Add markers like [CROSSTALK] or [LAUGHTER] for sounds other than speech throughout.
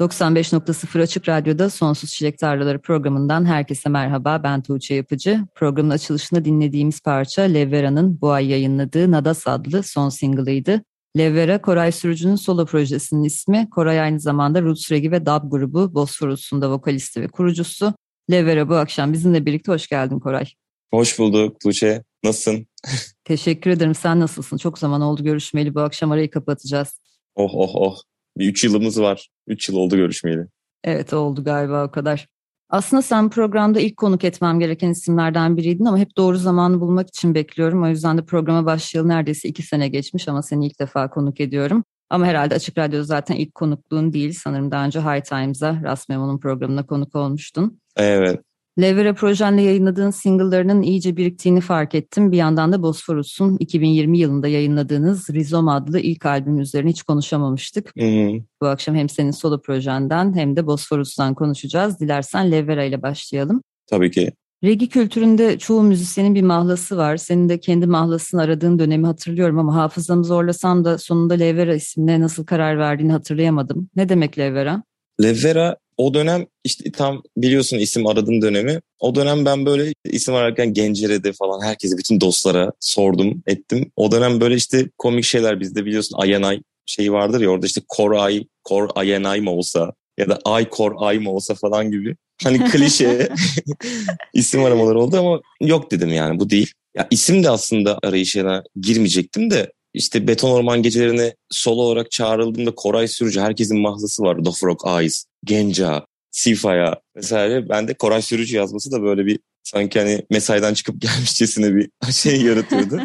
95.0 Açık Radyo'da Sonsuz Çilek Tarlaları programından herkese merhaba. Ben Tuğçe Yapıcı. Programın açılışında dinlediğimiz parça Levvera'nın bu ay yayınladığı Nadas adlı son single'ıydı. Levvera, Koray Sürücü'nün solo projesinin ismi. Koray aynı zamanda Roots Reggae ve Dub grubu Bosphorus'un da vokalisti ve kurucusu. Levvera bu akşam bizimle birlikte hoş geldin Koray. Hoş bulduk Tuğçe. Nasılsın? [LAUGHS] Teşekkür ederim. Sen nasılsın? Çok zaman oldu görüşmeli. Bu akşam arayı kapatacağız. Oh oh oh. Bir üç yılımız var. Üç yıl oldu görüşmeyeli. Evet oldu galiba o kadar. Aslında sen programda ilk konuk etmem gereken isimlerden biriydin ama hep doğru zamanı bulmak için bekliyorum. O yüzden de programa başlayalı neredeyse iki sene geçmiş ama seni ilk defa konuk ediyorum. Ama herhalde Açık Radyo zaten ilk konukluğun değil. Sanırım daha önce High Times'a Rasmemo'nun programına konuk olmuştun. Evet. Levera projenle yayınladığın single'larının iyice biriktiğini fark ettim. Bir yandan da Bosphorus'un 2020 yılında yayınladığınız Rizom adlı ilk albüm üzerine hiç konuşamamıştık. Hı. Bu akşam hem senin solo projenden hem de Bosphorus'tan konuşacağız. Dilersen Levera ile başlayalım. Tabii ki. Regi kültüründe çoğu müzisyenin bir mahlası var. Senin de kendi mahlasını aradığın dönemi hatırlıyorum ama hafızamı zorlasam da sonunda Levera ismine nasıl karar verdiğini hatırlayamadım. Ne demek Levera? Levera o dönem işte tam biliyorsun isim aradığım dönemi. O dönem ben böyle isim ararken Gencere'de falan herkese bütün dostlara sordum ettim. O dönem böyle işte komik şeyler bizde biliyorsun Ayanay şeyi vardır ya orada işte Koray, Kor Ayanay mı olsa ya da Ay Kor Ay mı olsa falan gibi. Hani klişe [LAUGHS] [LAUGHS] isim aramaları oldu ama yok dedim yani bu değil. Ya isim de aslında arayışına girmeyecektim de işte Beton Orman gecelerine solo olarak çağrıldığımda Koray Sürücü herkesin mahzası var. Dofrok Eyes, Genca, Sifa'ya vesaire. Ben de Koray Sürücü yazması da böyle bir sanki hani mesaiden çıkıp [LAUGHS] gelmişçesine bir şey yaratıyordu.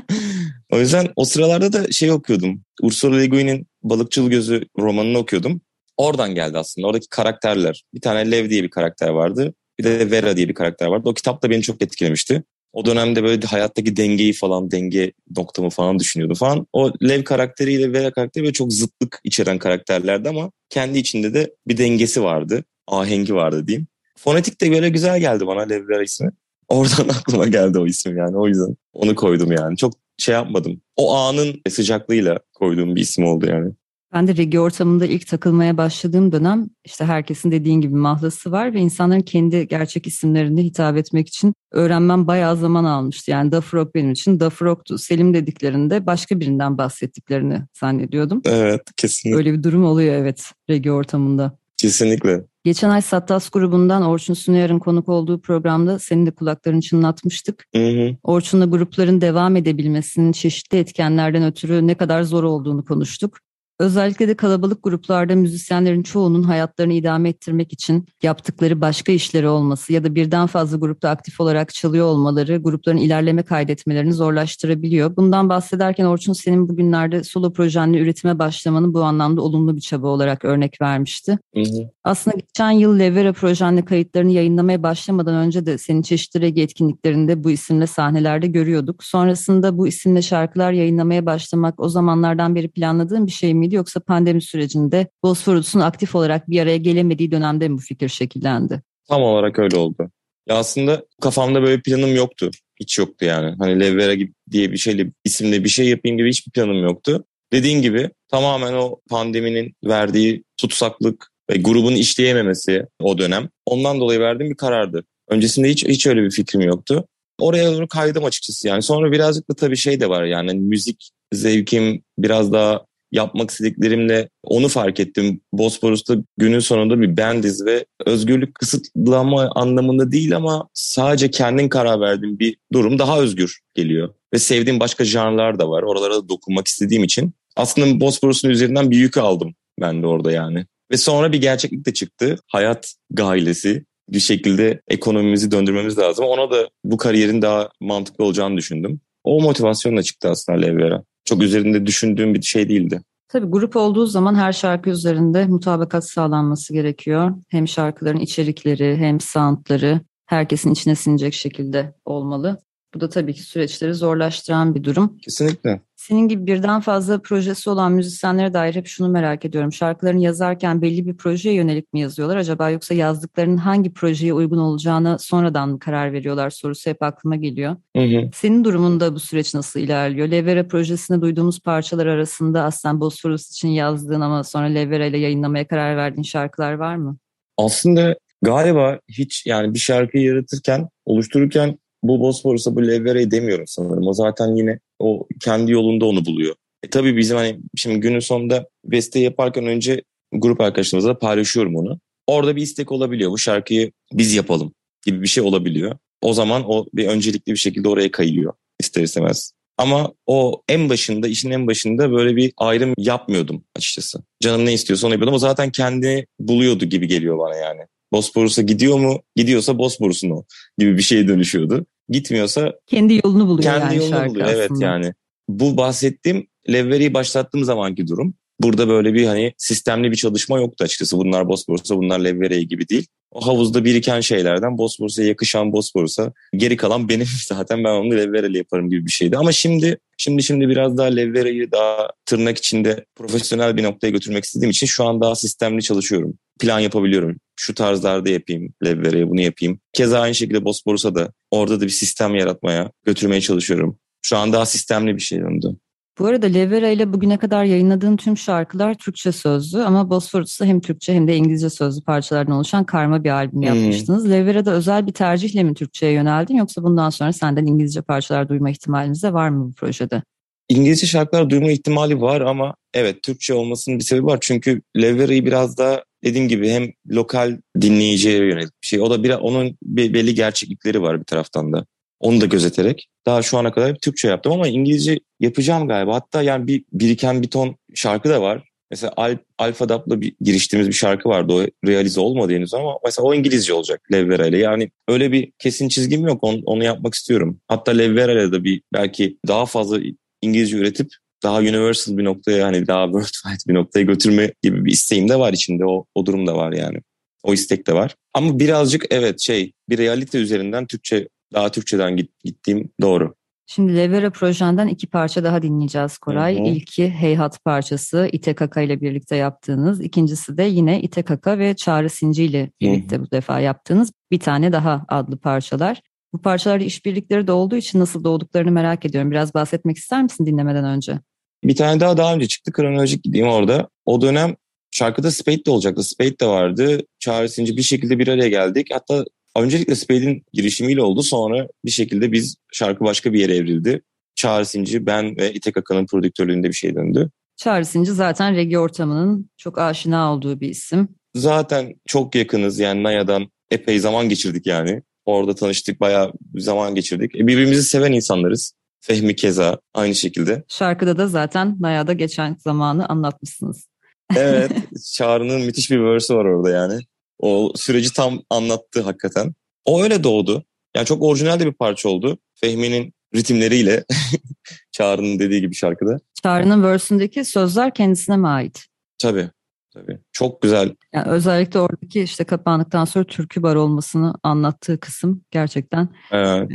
o yüzden o sıralarda da şey okuyordum. Ursula Le Guin'in Balıkçıl Gözü romanını okuyordum. Oradan geldi aslında. Oradaki karakterler. Bir tane Lev diye bir karakter vardı. Bir de Vera diye bir karakter vardı. O kitap da beni çok etkilemişti. O dönemde böyle hayattaki dengeyi falan, denge noktamı falan düşünüyordu falan. O Lev karakteriyle Vera karakteri böyle çok zıtlık içeren karakterlerdi ama kendi içinde de bir dengesi vardı. Ahengi vardı diyeyim. Fonetik de böyle güzel geldi bana Lev Vera ismi. Oradan [LAUGHS] aklıma geldi o isim yani. O yüzden onu koydum yani. Çok şey yapmadım. O anın sıcaklığıyla koyduğum bir isim oldu yani. Ben de regi ortamında ilk takılmaya başladığım dönem işte herkesin dediğin gibi mahlası var ve insanların kendi gerçek isimlerini hitap etmek için öğrenmem bayağı zaman almıştı. Yani Dafrog benim için Dafrog'tu. Selim dediklerinde başka birinden bahsettiklerini zannediyordum. Evet kesinlikle. Öyle bir durum oluyor evet regi ortamında. Kesinlikle. Geçen ay Sattas grubundan Orçun Sunayar'ın konuk olduğu programda senin de kulaklarını çınlatmıştık. Hı hı. Orçun'la grupların devam edebilmesinin çeşitli etkenlerden ötürü ne kadar zor olduğunu konuştuk. Özellikle de kalabalık gruplarda müzisyenlerin çoğunun hayatlarını idame ettirmek için yaptıkları başka işleri olması ya da birden fazla grupta aktif olarak çalıyor olmaları grupların ilerleme kaydetmelerini zorlaştırabiliyor. Bundan bahsederken Orçun senin bugünlerde solo projenle üretime başlamanın bu anlamda olumlu bir çaba olarak örnek vermişti. Hı hı. Aslında geçen yıl Levera projenle kayıtlarını yayınlamaya başlamadan önce de senin çeşitli regi etkinliklerinde bu isimle sahnelerde görüyorduk. Sonrasında bu isimle şarkılar yayınlamaya başlamak o zamanlardan beri planladığın bir şey miydi yoksa pandemi sürecinde Bosphorus'un aktif olarak bir araya gelemediği dönemde mi bu fikir şekillendi? Tam olarak öyle oldu. Ya aslında kafamda böyle planım yoktu. Hiç yoktu yani. Hani Levera gibi diye bir şeyle isimle bir şey yapayım gibi hiçbir planım yoktu. Dediğin gibi tamamen o pandeminin verdiği tutsaklık ve grubun işleyememesi o dönem. Ondan dolayı verdiğim bir karardı. Öncesinde hiç hiç öyle bir fikrim yoktu. Oraya doğru kaydım açıkçası yani. Sonra birazcık da tabii şey de var yani müzik zevkim biraz daha yapmak istediklerimle onu fark ettim. Bosporus'ta günün sonunda bir bendiz ve özgürlük kısıtlama anlamında değil ama sadece kendin karar verdiğin bir durum daha özgür geliyor. Ve sevdiğim başka janrlar da var. Oralara da dokunmak istediğim için. Aslında Bosporus'un üzerinden bir yükü aldım ben de orada yani. Ve sonra bir gerçeklik de çıktı. Hayat gailesi bir şekilde ekonomimizi döndürmemiz lazım. Ona da bu kariyerin daha mantıklı olacağını düşündüm. O motivasyonla çıktı aslında Levver'a. Çok üzerinde düşündüğüm bir şey değildi. Tabii grup olduğu zaman her şarkı üzerinde mutabakat sağlanması gerekiyor. Hem şarkıların içerikleri hem soundları herkesin içine sinecek şekilde olmalı. Bu da tabii ki süreçleri zorlaştıran bir durum. Kesinlikle. Senin gibi birden fazla projesi olan müzisyenlere dair hep şunu merak ediyorum. Şarkılarını yazarken belli bir projeye yönelik mi yazıyorlar acaba yoksa yazdıklarının hangi projeye uygun olacağını sonradan mı karar veriyorlar sorusu hep aklıma geliyor. Hı hı. Senin durumunda bu süreç nasıl ilerliyor? Levera projesinde duyduğumuz parçalar arasında aslında Bosphorus için yazdığın ama sonra Levera ile yayınlamaya karar verdiğin şarkılar var mı? Aslında galiba hiç yani bir şarkıyı yaratırken, oluştururken bu Bosporus'a bu Levvera'yı demiyorum sanırım. O zaten yine o kendi yolunda onu buluyor. E tabii bizim hani şimdi günün sonunda beste yaparken önce grup arkadaşlarımızla paylaşıyorum onu. Orada bir istek olabiliyor. Bu şarkıyı biz yapalım gibi bir şey olabiliyor. O zaman o bir öncelikli bir şekilde oraya kayıyor ister istemez. Ama o en başında, işin en başında böyle bir ayrım yapmıyordum açıkçası. Canım ne istiyorsa onu yapıyordum. O zaten kendi buluyordu gibi geliyor bana yani. Bosporus'a gidiyor mu? Gidiyorsa Bosporus'un o gibi bir şeye dönüşüyordu. Gitmiyorsa kendi yolunu buluyor kendi yani yolunu şarkı buluyor. aslında. Evet yani. Bu bahsettiğim Levveri'yi başlattığım zamanki durum. Burada böyle bir hani sistemli bir çalışma yoktu açıkçası. Bunlar Bosporus'a, bunlar Levveri'ye gibi değil. O havuzda biriken şeylerden Bosporus'a yakışan Bosporus'a geri kalan benim [LAUGHS] zaten ben onu Levveri'yle yaparım gibi bir şeydi. Ama şimdi şimdi şimdi biraz daha Levveri'yi daha tırnak içinde profesyonel bir noktaya götürmek istediğim için şu an daha sistemli çalışıyorum. Plan yapabiliyorum. Şu tarzlarda yapayım Levveri'ye bunu yapayım. Keza aynı şekilde Bosporus'a da orada da bir sistem yaratmaya, götürmeye çalışıyorum. Şu an daha sistemli bir şey döndü. Bu arada Levera ile bugüne kadar yayınladığın tüm şarkılar Türkçe sözlü ama Bosphorus'ta hem Türkçe hem de İngilizce sözlü parçalardan oluşan karma bir albüm Hmm. yapmıştınız. Levera'da özel bir tercihle mi Türkçe'ye yöneldin yoksa bundan sonra senden İngilizce parçalar duyma ihtimaliniz de var mı bu projede? İngilizce şarkılar duyma ihtimali var ama evet Türkçe olmasının bir sebebi var. Çünkü Levera'yı biraz daha dediğim gibi hem lokal dinleyiciye yönelik bir şey. O da biraz onun be- belli gerçeklikleri var bir taraftan da. Onu da gözeterek daha şu ana kadar hep Türkçe yaptım ama İngilizce yapacağım galiba. Hatta yani bir biriken bir ton şarkı da var. Mesela Al Alfa Dap'la bir giriştiğimiz bir şarkı vardı. O realize olmadı henüz ama mesela o İngilizce olacak Levvera ile. Yani öyle bir kesin çizgim yok. Onu, onu yapmak istiyorum. Hatta Levvera ile de bir belki daha fazla İngilizce üretip daha universal bir noktaya hani daha worldwide bir noktaya götürme gibi bir isteğim de var içinde. O, o durum da var yani. O istek de var. Ama birazcık evet şey bir realite üzerinden Türkçe daha Türkçeden git, gittiğim doğru. Şimdi Levera projenden iki parça daha dinleyeceğiz Koray. Hı hı. İlki Heyhat parçası İtekaka ile birlikte yaptığınız. İkincisi de yine İtekaka ve Çağrı Sinci ile birlikte bu defa yaptığınız bir tane daha adlı parçalar. Bu parçalarda işbirlikleri de olduğu için nasıl doğduklarını merak ediyorum. Biraz bahsetmek ister misin dinlemeden önce? Bir tane daha daha önce çıktı kronolojik gideyim orada. O dönem şarkıda Spade de olacaktı. Spade de vardı. Çağrı Sinci bir şekilde bir araya geldik. Hatta öncelikle Spade'in girişimiyle oldu. Sonra bir şekilde biz şarkı başka bir yere evrildi. Çağrı Sinci, ben ve İtek Akan'ın prodüktörlüğünde bir şey döndü. Çağrı Sinci zaten regi ortamının çok aşina olduğu bir isim. Zaten çok yakınız yani Naya'dan epey zaman geçirdik yani. Orada tanıştık bayağı bir zaman geçirdik. E, birbirimizi seven insanlarız. Fehmi keza aynı şekilde. Şarkıda da zaten Naya'da geçen zamanı anlatmışsınız. Evet [LAUGHS] Çağrı'nın müthiş bir verse'ü var orada yani. O süreci tam anlattı hakikaten. O öyle doğdu. Yani çok orijinal de bir parça oldu. Fehmi'nin ritimleriyle [LAUGHS] Çağrı'nın dediği gibi şarkıda. Çağrı'nın verse'ündeki sözler kendisine mi ait? Tabii. Tabii. Çok güzel. Yani özellikle oradaki işte kapandıktan sonra türkü bar olmasını anlattığı kısım gerçekten Ee, [LAUGHS]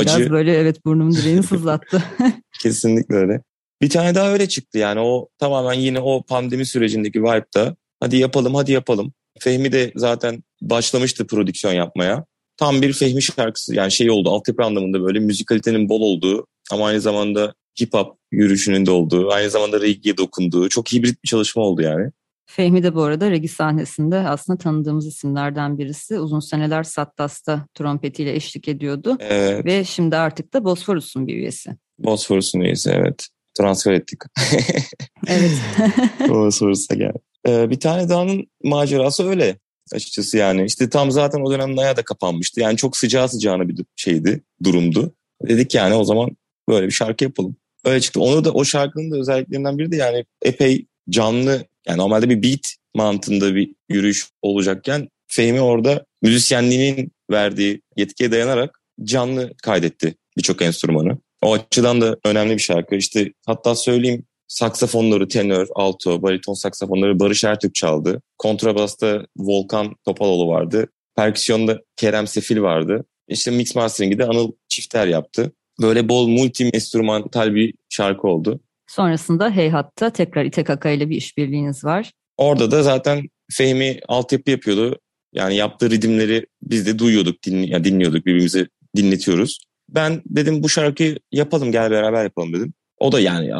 biraz Acı. böyle evet burnumun direğini [LAUGHS] sızlattı. [LAUGHS] kesinlikle öyle. Bir tane daha öyle çıktı yani o tamamen yine o pandemi sürecindeki vibe'da hadi yapalım hadi yapalım. Fehmi de zaten başlamıştı prodüksiyon yapmaya. Tam bir Fehmi şarkısı yani şey oldu altyapı anlamında böyle müzikalitenin bol olduğu ama aynı zamanda hip hop yürüyüşünün de olduğu aynı zamanda reggae dokunduğu çok hibrit bir çalışma oldu yani. Fehmi de bu arada regi sahnesinde aslında tanıdığımız isimlerden birisi. Uzun seneler Sattas'ta trompetiyle eşlik ediyordu. Evet, Ve şimdi artık da Bosphorus'un bir üyesi. Bosphorus'un üyesi evet. Transfer ettik. [LAUGHS] Evet. [LAUGHS] Bosphorus'a gel. Ee, bir tane dahanın macerası öyle açıkçası yani. İşte tam zaten o dönem Naya da kapanmıştı. Yani çok sıcağı sıcağına bir şeydi, durumdu. Dedik yani o zaman böyle bir şarkı yapalım. Öyle çıktı. Onu da o şarkının da özelliklerinden biri de yani epey canlı yani normalde bir beat mantığında bir yürüyüş olacakken Fehmi orada müzisyenliğinin verdiği yetkiye dayanarak canlı kaydetti birçok enstrümanı. O açıdan da önemli bir şarkı. İşte hatta söyleyeyim saksafonları tenör, alto, bariton saksafonları Barış Ertürk çaldı. Kontrabasta Volkan Topaloğlu vardı. Perküsyonda Kerem Sefil vardı. İşte mix mastering'i de Anıl Çifter yaptı. Böyle bol multi enstrümantal bir şarkı oldu. Sonrasında Heyhat'ta tekrar İTKK ile bir işbirliğiniz var. Orada da zaten Fehmi altyapı yapıyordu. Yani yaptığı ridimleri biz de duyuyorduk, dinli, yani dinliyorduk, birbirimize dinletiyoruz. Ben dedim bu şarkıyı yapalım, gel beraber yapalım dedim. O da yani,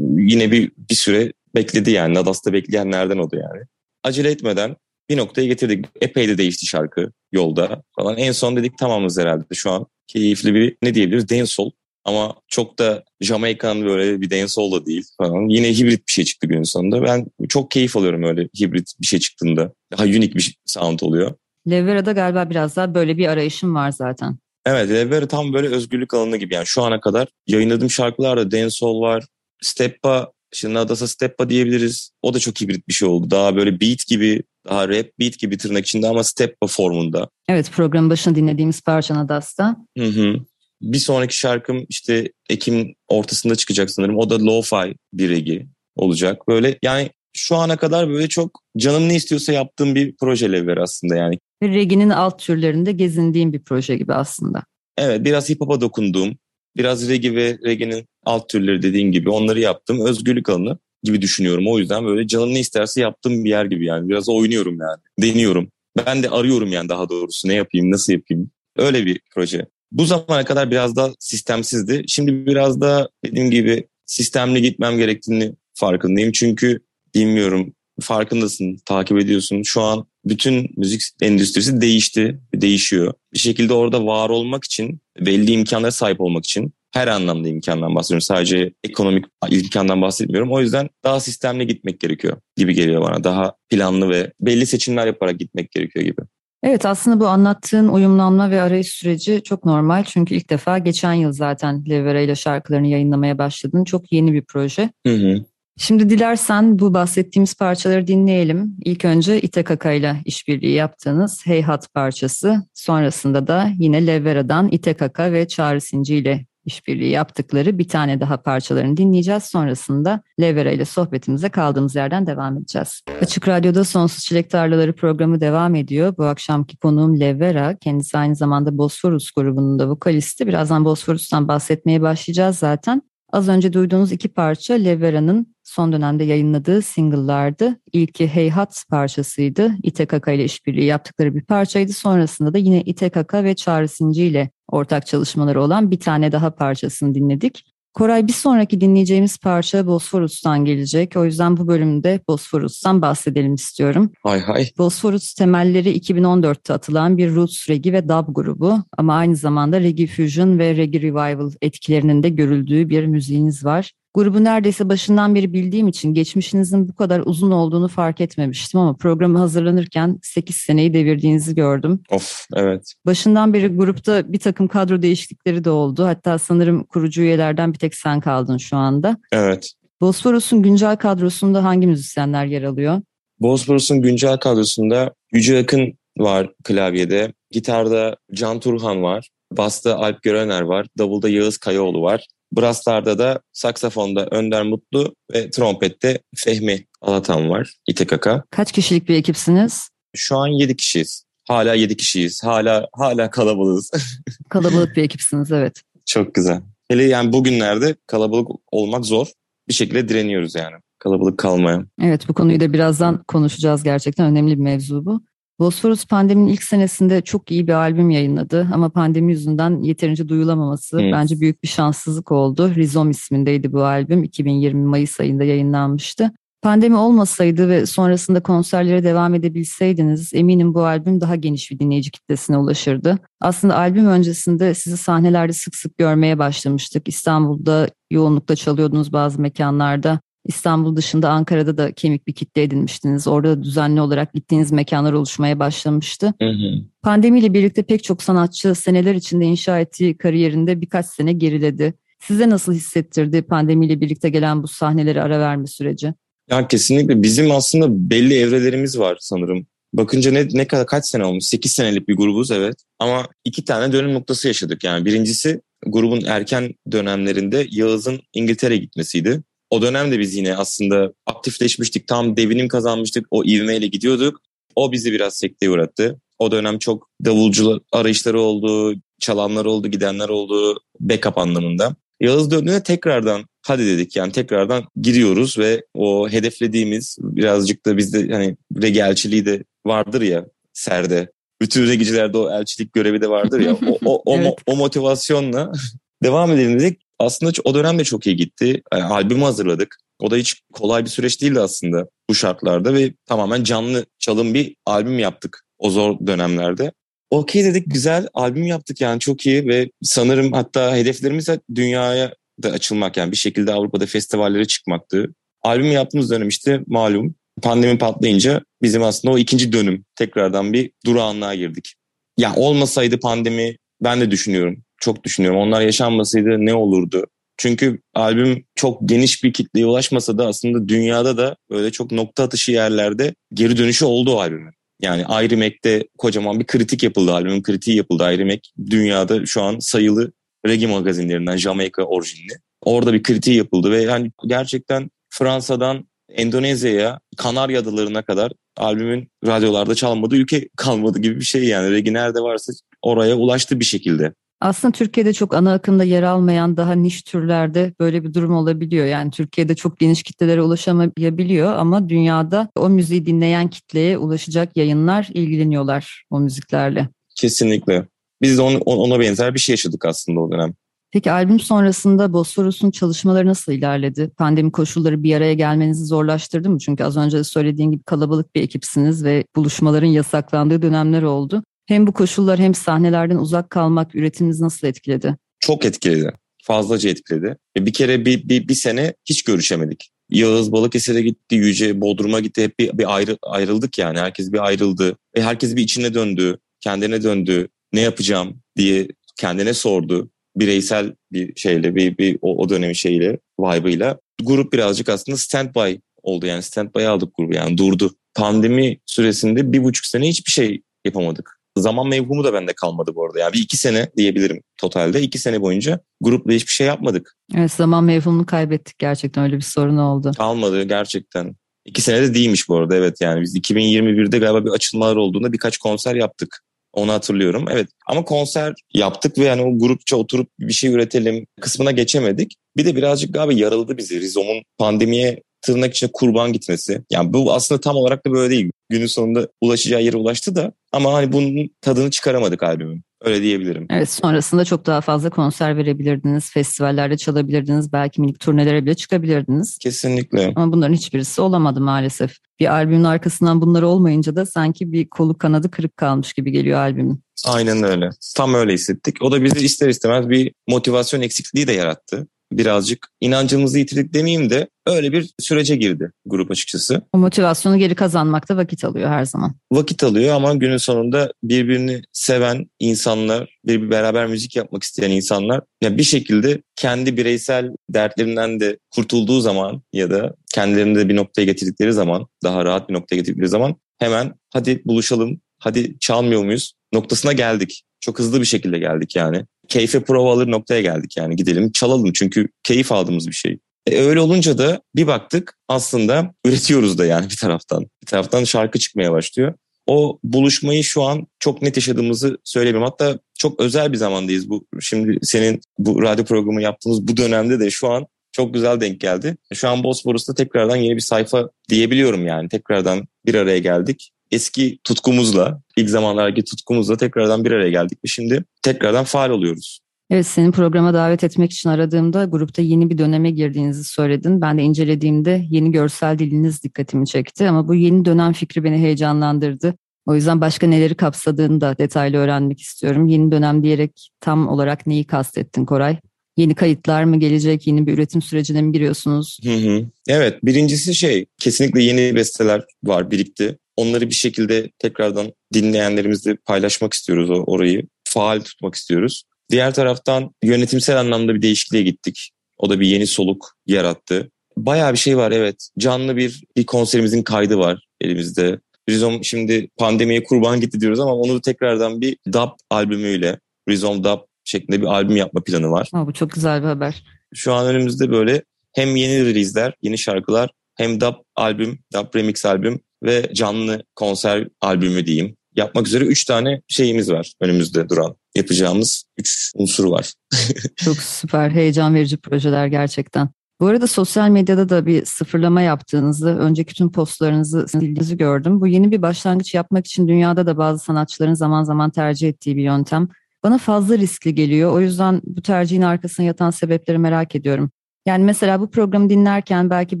yine bir bir süre bekledi yani. Nadas'ta bekleyenlerden o da yani. Acele etmeden bir noktaya getirdik. Epey de değişti şarkı yolda falan. En son dedik tamamız herhalde şu an. Keyifli bir ne diyebiliriz? Dancehall. Ama çok da Jamaika'nın böyle bir dancehall da değil falan. Yine hibrit bir şey çıktı günün sonunda. Ben çok keyif alıyorum öyle hibrit bir şey çıktığında. Daha unik bir sound oluyor. Levera'da galiba biraz daha böyle bir arayışım var zaten. Evet Levera tam böyle özgürlük alanı gibi. Yani şu ana kadar yayınladığım şarkılarda dancehall var. Steppa, şimdi Nadas'a Steppa diyebiliriz. O da çok hibrit bir şey oldu. Daha böyle beat gibi, daha rap beat gibi tırnak içinde ama Steppa formunda. Evet programın başında dinlediğimiz parça Nadas'ta. Hı hı. Bir sonraki şarkım işte Ekim ortasında çıkacak sanırım. O da lo-fi bir regi olacak. Böyle yani şu ana kadar böyle çok canım ne istiyorsa yaptığım bir proje Lever aslında yani. Reggae'nin alt türlerinde gezindiğim bir proje gibi aslında. Evet biraz hip hop'a dokunduğum, biraz reggae ve reggae'nin alt türleri dediğin gibi onları yaptım. Özgürlük alanı gibi düşünüyorum. O yüzden böyle canım ne isterse yaptığım bir yer gibi yani. Biraz oynuyorum yani. Deniyorum. Ben de arıyorum yani daha doğrusu ne yapayım, nasıl yapayım. Öyle bir proje. Bu zamana kadar biraz daha sistemsizdi. Şimdi biraz daha dediğim gibi sistemli gitmem gerektiğini farkındayım. Çünkü bilmiyorum farkındasın, takip ediyorsun. Şu an bütün müzik endüstrisi değişti, değişiyor. Bir şekilde orada var olmak için, belli imkanlara sahip olmak için her anlamda imkandan bahsediyorum. Sadece ekonomik imkandan bahsetmiyorum. O yüzden daha sistemli gitmek gerekiyor gibi geliyor bana. Daha planlı ve belli seçimler yaparak gitmek gerekiyor gibi. Evet aslında bu anlattığın uyumlanma ve arayış süreci çok normal. Çünkü ilk defa geçen yıl zaten Levera ile şarkılarını yayınlamaya başladın. Çok yeni bir proje. Hı hı. Şimdi dilersen bu bahsettiğimiz parçaları dinleyelim. İlk önce İTKK ile işbirliği yaptığınız Heyhat parçası. Sonrasında da yine Levera'dan İTKK ve Çağrı Sinci ile işbirliği yaptıkları bir tane daha parçalarını dinleyeceğiz. Sonrasında Levera ile sohbetimize kaldığımız yerden devam edeceğiz. Açık Radyo'da Sonsuz Çilek Tarlaları programı devam ediyor. Bu akşamki konuğum Levera. Kendisi aynı zamanda Bosforus grubunun da vokalisti. Birazdan Bosforus'tan bahsetmeye başlayacağız zaten. Az önce duyduğunuz iki parça Levera'nın son dönemde yayınladığı single'lardı. İlki Heyhat parçasıydı. İTKK ile işbirliği yaptıkları bir parçaydı. Sonrasında da yine İTKK ve Çağrı Sinci ile ortak çalışmaları olan bir tane daha parçasını dinledik. Koray bir sonraki dinleyeceğimiz parça Bosforus'tan gelecek. O yüzden bu bölümde Bosforus'tan bahsedelim istiyorum. Hay hay. Bosforus temelleri 2014'te atılan bir roots reggae ve dub grubu ama aynı zamanda reggae fusion ve reggae revival etkilerinin de görüldüğü bir müziğiniz var. Grubu neredeyse başından beri bildiğim için geçmişinizin bu kadar uzun olduğunu fark etmemiştim ama programı hazırlanırken 8 seneyi devirdiğinizi gördüm. Of evet. Başından beri grupta bir takım kadro değişiklikleri de oldu. Hatta sanırım kurucu üyelerden bir tek sen kaldın şu anda. Evet. Bosforus'un güncel kadrosunda hangi müzisyenler yer alıyor? Bosforus'un güncel kadrosunda Yüce Akın var klavyede. Gitarda Can Turhan var. Basta Alp Görener var. Davulda Yağız Kayaoğlu var. Brasslarda da saksafonda Önder Mutlu ve trompette Fehmi Alatan var. İTKK. Kaç kişilik bir ekipsiniz? Şu an 7 kişiyiz. Hala 7 kişiyiz. Hala hala kalabalığız. [LAUGHS] Kalabalık bir ekipsiniz evet. Çok güzel. Hele yani bugünlerde kalabalık olmak zor. Bir şekilde direniyoruz yani. Kalabalık kalmaya. Evet bu konuyu da birazdan konuşacağız gerçekten önemli bir mevzu bu. Bosforus pandeminin ilk senesinde çok iyi bir albüm yayınladı ama pandemi yüzünden yeterince duyulamaması hmm. bence büyük bir şanssızlık oldu. Rizom ismindeydi bu albüm. 2020 Mayıs ayında yayınlanmıştı. Pandemi olmasaydı ve sonrasında konserlere devam edebilseydiniz eminim bu albüm daha geniş bir dinleyici kitlesine ulaşırdı. Aslında albüm öncesinde sizi sahnelerde sık sık görmeye başlamıştık. İstanbul'da yoğunlukla çalıyordunuz bazı mekanlarda. İstanbul dışında Ankara'da da kemik bir kitle edinmiştiniz. Orada da düzenli olarak gittiğiniz mekanlar oluşmaya başlamıştı. Hı hı. Pandemiyle birlikte pek çok sanatçı seneler içinde inşa ettiği kariyerinde birkaç sene geriledi. Size nasıl hissettirdi pandemiyle birlikte gelen bu sahneleri ara verme süreci? Ya kesinlikle bizim aslında belli evrelerimiz var sanırım. Bakınca ne, ne kadar kaç sene olmuş? 8 senelik bir grubuz evet. Ama iki tane dönüm noktası yaşadık yani. Birincisi grubun erken dönemlerinde Yağız'ın İngiltere gitmesiydi. O dönemde biz yine aslında aktifleşmiştik. Tam devinim kazanmıştık. O ivmeyle gidiyorduk. O bizi biraz sekteye uğrattı. O dönem çok davulcu arayışları oldu, çalanlar oldu, gidenler oldu backup anlamında. Yağız döndüğünde tekrardan hadi dedik yani tekrardan giriyoruz ve o hedeflediğimiz birazcık da bizde hani regi elçiliği de vardır ya serde. Bütün regicilerde o elçilik görevi de vardır ya. O, o, o, [LAUGHS] evet. o motivasyonla [LAUGHS] devam edelim dedik. Aslında o dönemde çok iyi gitti. Yani albümü hazırladık. O da hiç kolay bir süreç değildi aslında bu şartlarda ve tamamen canlı çalım bir albüm yaptık o zor dönemlerde. Okey dedik güzel albüm yaptık yani çok iyi ve sanırım hatta hedeflerimiz de dünyaya da açılmak yani bir şekilde Avrupa'da festivallere çıkmaktı. Albüm yaptığımız dönem işte malum pandemi patlayınca bizim aslında o ikinci dönüm tekrardan bir durağanlığa girdik. Ya yani olmasaydı pandemi ben de düşünüyorum. Çok düşünüyorum. Onlar yaşanmasaydı ne olurdu? Çünkü albüm çok geniş bir kitleye ulaşmasa da aslında dünyada da öyle çok nokta atışı yerlerde geri dönüşü oldu o albümün. Yani Iron Mac'te kocaman bir kritik yapıldı. Albümün kritiği yapıldı. Iron Mac dünyada şu an sayılı reggae magazinlerinden Jamaika orijinli. Orada bir kritiği yapıldı ve yani gerçekten Fransa'dan Endonezya'ya, Kanarya Adalarına kadar albümün radyolarda çalmadığı ülke kalmadı gibi bir şey yani. Reggae nerede varsa oraya ulaştı bir şekilde. Aslında Türkiye'de çok ana akımda yer almayan daha niş türlerde böyle bir durum olabiliyor. Yani Türkiye'de çok geniş kitlelere ulaşamayabiliyor ama dünyada o müziği dinleyen kitleye ulaşacak yayınlar ilgileniyorlar o müziklerle. Kesinlikle. Biz de onu, ona benzer bir şey yaşadık aslında o dönem. Peki albüm sonrasında Bosforus'un çalışmaları nasıl ilerledi? Pandemi koşulları bir araya gelmenizi zorlaştırdı mı? Çünkü az önce de söylediğin gibi kalabalık bir ekipsiniz ve buluşmaların yasaklandığı dönemler oldu. Hem bu koşullar hem sahnelerden uzak kalmak üretiminizi nasıl etkiledi? Çok etkiledi. Fazlaca etkiledi. Bir kere bir, bir, bir sene hiç görüşemedik. Yağız Balıkesir'e gitti, Yüce Bodrum'a gitti. Hep bir, bir ayrı, ayrıldık yani. Herkes bir ayrıldı. Ve herkes bir içine döndü, kendine döndü. Ne yapacağım diye kendine sordu. Bireysel bir şeyle, bir, bir o, o dönemin şeyle, vibe'ıyla. Grup birazcık aslında standby oldu yani. Standby aldık grubu yani durdu. Pandemi süresinde bir buçuk sene hiçbir şey yapamadık. Zaman mevhumu da bende kalmadı bu arada. Yani bir iki sene diyebilirim totalde. iki sene boyunca grupla hiçbir şey yapmadık. Evet zaman mevhumunu kaybettik gerçekten öyle bir sorun oldu. Kalmadı gerçekten. İki sene de değilmiş bu arada evet yani biz 2021'de galiba bir açılmalar olduğunda birkaç konser yaptık. Onu hatırlıyorum. Evet ama konser yaptık ve yani o grupça oturup bir şey üretelim kısmına geçemedik. Bir de birazcık galiba yaraladı bizi. Rizom'un pandemiye tırnak içine kurban gitmesi. Yani bu aslında tam olarak da böyle değil. Günün sonunda ulaşacağı yere ulaştı da ama hani bunun tadını çıkaramadık albümün. Öyle diyebilirim. Evet sonrasında çok daha fazla konser verebilirdiniz, festivallerde çalabilirdiniz, belki minik turnelere bile çıkabilirdiniz. Kesinlikle. Ama bunların hiçbirisi olamadı maalesef. Bir albümün arkasından bunlar olmayınca da sanki bir kolu kanadı kırık kalmış gibi geliyor albümün. Aynen öyle. Tam öyle hissettik. O da bizi ister istemez bir motivasyon eksikliği de yarattı birazcık inancımızı yitirdik demeyeyim de öyle bir sürece girdi grup açıkçası. O motivasyonu geri kazanmakta vakit alıyor her zaman. Vakit alıyor ama günün sonunda birbirini seven insanlar, bir beraber müzik yapmak isteyen insanlar ya bir şekilde kendi bireysel dertlerinden de kurtulduğu zaman ya da kendilerini de bir noktaya getirdikleri zaman, daha rahat bir noktaya getirdikleri zaman hemen hadi buluşalım, hadi çalmıyor muyuz noktasına geldik. Çok hızlı bir şekilde geldik yani keyfe prova alır noktaya geldik yani gidelim çalalım çünkü keyif aldığımız bir şey. E öyle olunca da bir baktık aslında üretiyoruz da yani bir taraftan. Bir taraftan şarkı çıkmaya başlıyor. O buluşmayı şu an çok net yaşadığımızı söyleyeyim. Hatta çok özel bir zamandayız. Bu şimdi senin bu radyo programı yaptığımız bu dönemde de şu an çok güzel denk geldi. Şu an Bosporus'ta tekrardan yeni bir sayfa diyebiliyorum yani. Tekrardan bir araya geldik eski tutkumuzla, ilk zamanlardaki tutkumuzla tekrardan bir araya geldik ve şimdi tekrardan faal oluyoruz. Evet senin programa davet etmek için aradığımda grupta yeni bir döneme girdiğinizi söyledin. Ben de incelediğimde yeni görsel diliniz dikkatimi çekti ama bu yeni dönem fikri beni heyecanlandırdı. O yüzden başka neleri kapsadığını da detaylı öğrenmek istiyorum. Yeni dönem diyerek tam olarak neyi kastettin Koray? Yeni kayıtlar mı gelecek? Yeni bir üretim sürecine mi giriyorsunuz? Hı hı. Evet birincisi şey kesinlikle yeni besteler var birikti. Onları bir şekilde tekrardan dinleyenlerimizle paylaşmak istiyoruz orayı. Faal tutmak istiyoruz. Diğer taraftan yönetimsel anlamda bir değişikliğe gittik. O da bir yeni soluk yarattı. Bayağı bir şey var evet. Canlı bir bir konserimizin kaydı var elimizde. Rizom şimdi pandemiye kurban gitti diyoruz ama onu tekrardan bir dub albümüyle Rizom dub şeklinde bir albüm yapma planı var. Ha, bu çok güzel bir haber. Şu an önümüzde böyle hem yeni release'ler, yeni şarkılar hem dub albüm, dub remix albüm ve canlı konser albümü diyeyim. Yapmak üzere üç tane şeyimiz var önümüzde duran. Yapacağımız üç unsur var. [LAUGHS] Çok süper, heyecan verici projeler gerçekten. Bu arada sosyal medyada da bir sıfırlama yaptığınızı, önceki tüm postlarınızı sildiğinizi gördüm. Bu yeni bir başlangıç yapmak için dünyada da bazı sanatçıların zaman zaman tercih ettiği bir yöntem. Bana fazla riskli geliyor. O yüzden bu tercihin arkasına yatan sebepleri merak ediyorum. Yani mesela bu programı dinlerken belki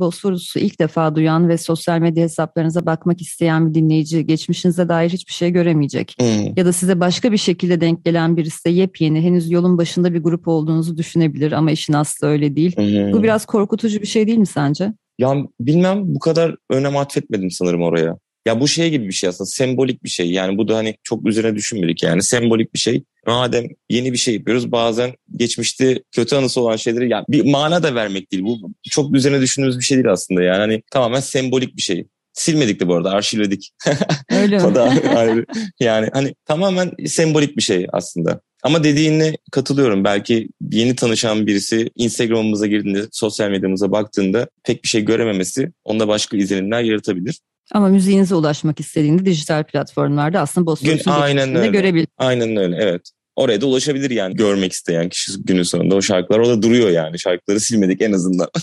Bosforus'u ilk defa duyan ve sosyal medya hesaplarınıza bakmak isteyen bir dinleyici geçmişinize dair hiçbir şey göremeyecek. Hmm. Ya da size başka bir şekilde denk gelen birisi de yepyeni, henüz yolun başında bir grup olduğunuzu düşünebilir ama işin aslı öyle değil. Hmm. Bu biraz korkutucu bir şey değil mi sence? Ya bilmem bu kadar önem atfetmedim sanırım oraya. Ya bu şey gibi bir şey aslında sembolik bir şey. Yani bu da hani çok üzerine düşünmedik yani sembolik bir şey. Madem yeni bir şey yapıyoruz bazen geçmişte kötü anısı olan şeyleri yani bir mana da vermek değil. Bu çok üzerine düşündüğümüz bir şey değil aslında yani hani tamamen sembolik bir şey. Silmedik de bu arada arşivledik. Öyle mi? [LAUGHS] o da ayrı. Yani hani tamamen sembolik bir şey aslında. Ama dediğine katılıyorum. Belki yeni tanışan birisi Instagram'ımıza girdiğinde, sosyal medyamıza baktığında pek bir şey görememesi onda başka izlenimler yaratabilir. Ama müziğinize ulaşmak istediğinde dijital platformlarda aslında Bosforus'un aynen öyle. görebilir. Aynen öyle evet. Oraya da ulaşabilir yani görmek isteyen kişi günün sonunda o şarkılar orada duruyor yani. Şarkıları silmedik en azından. [LAUGHS]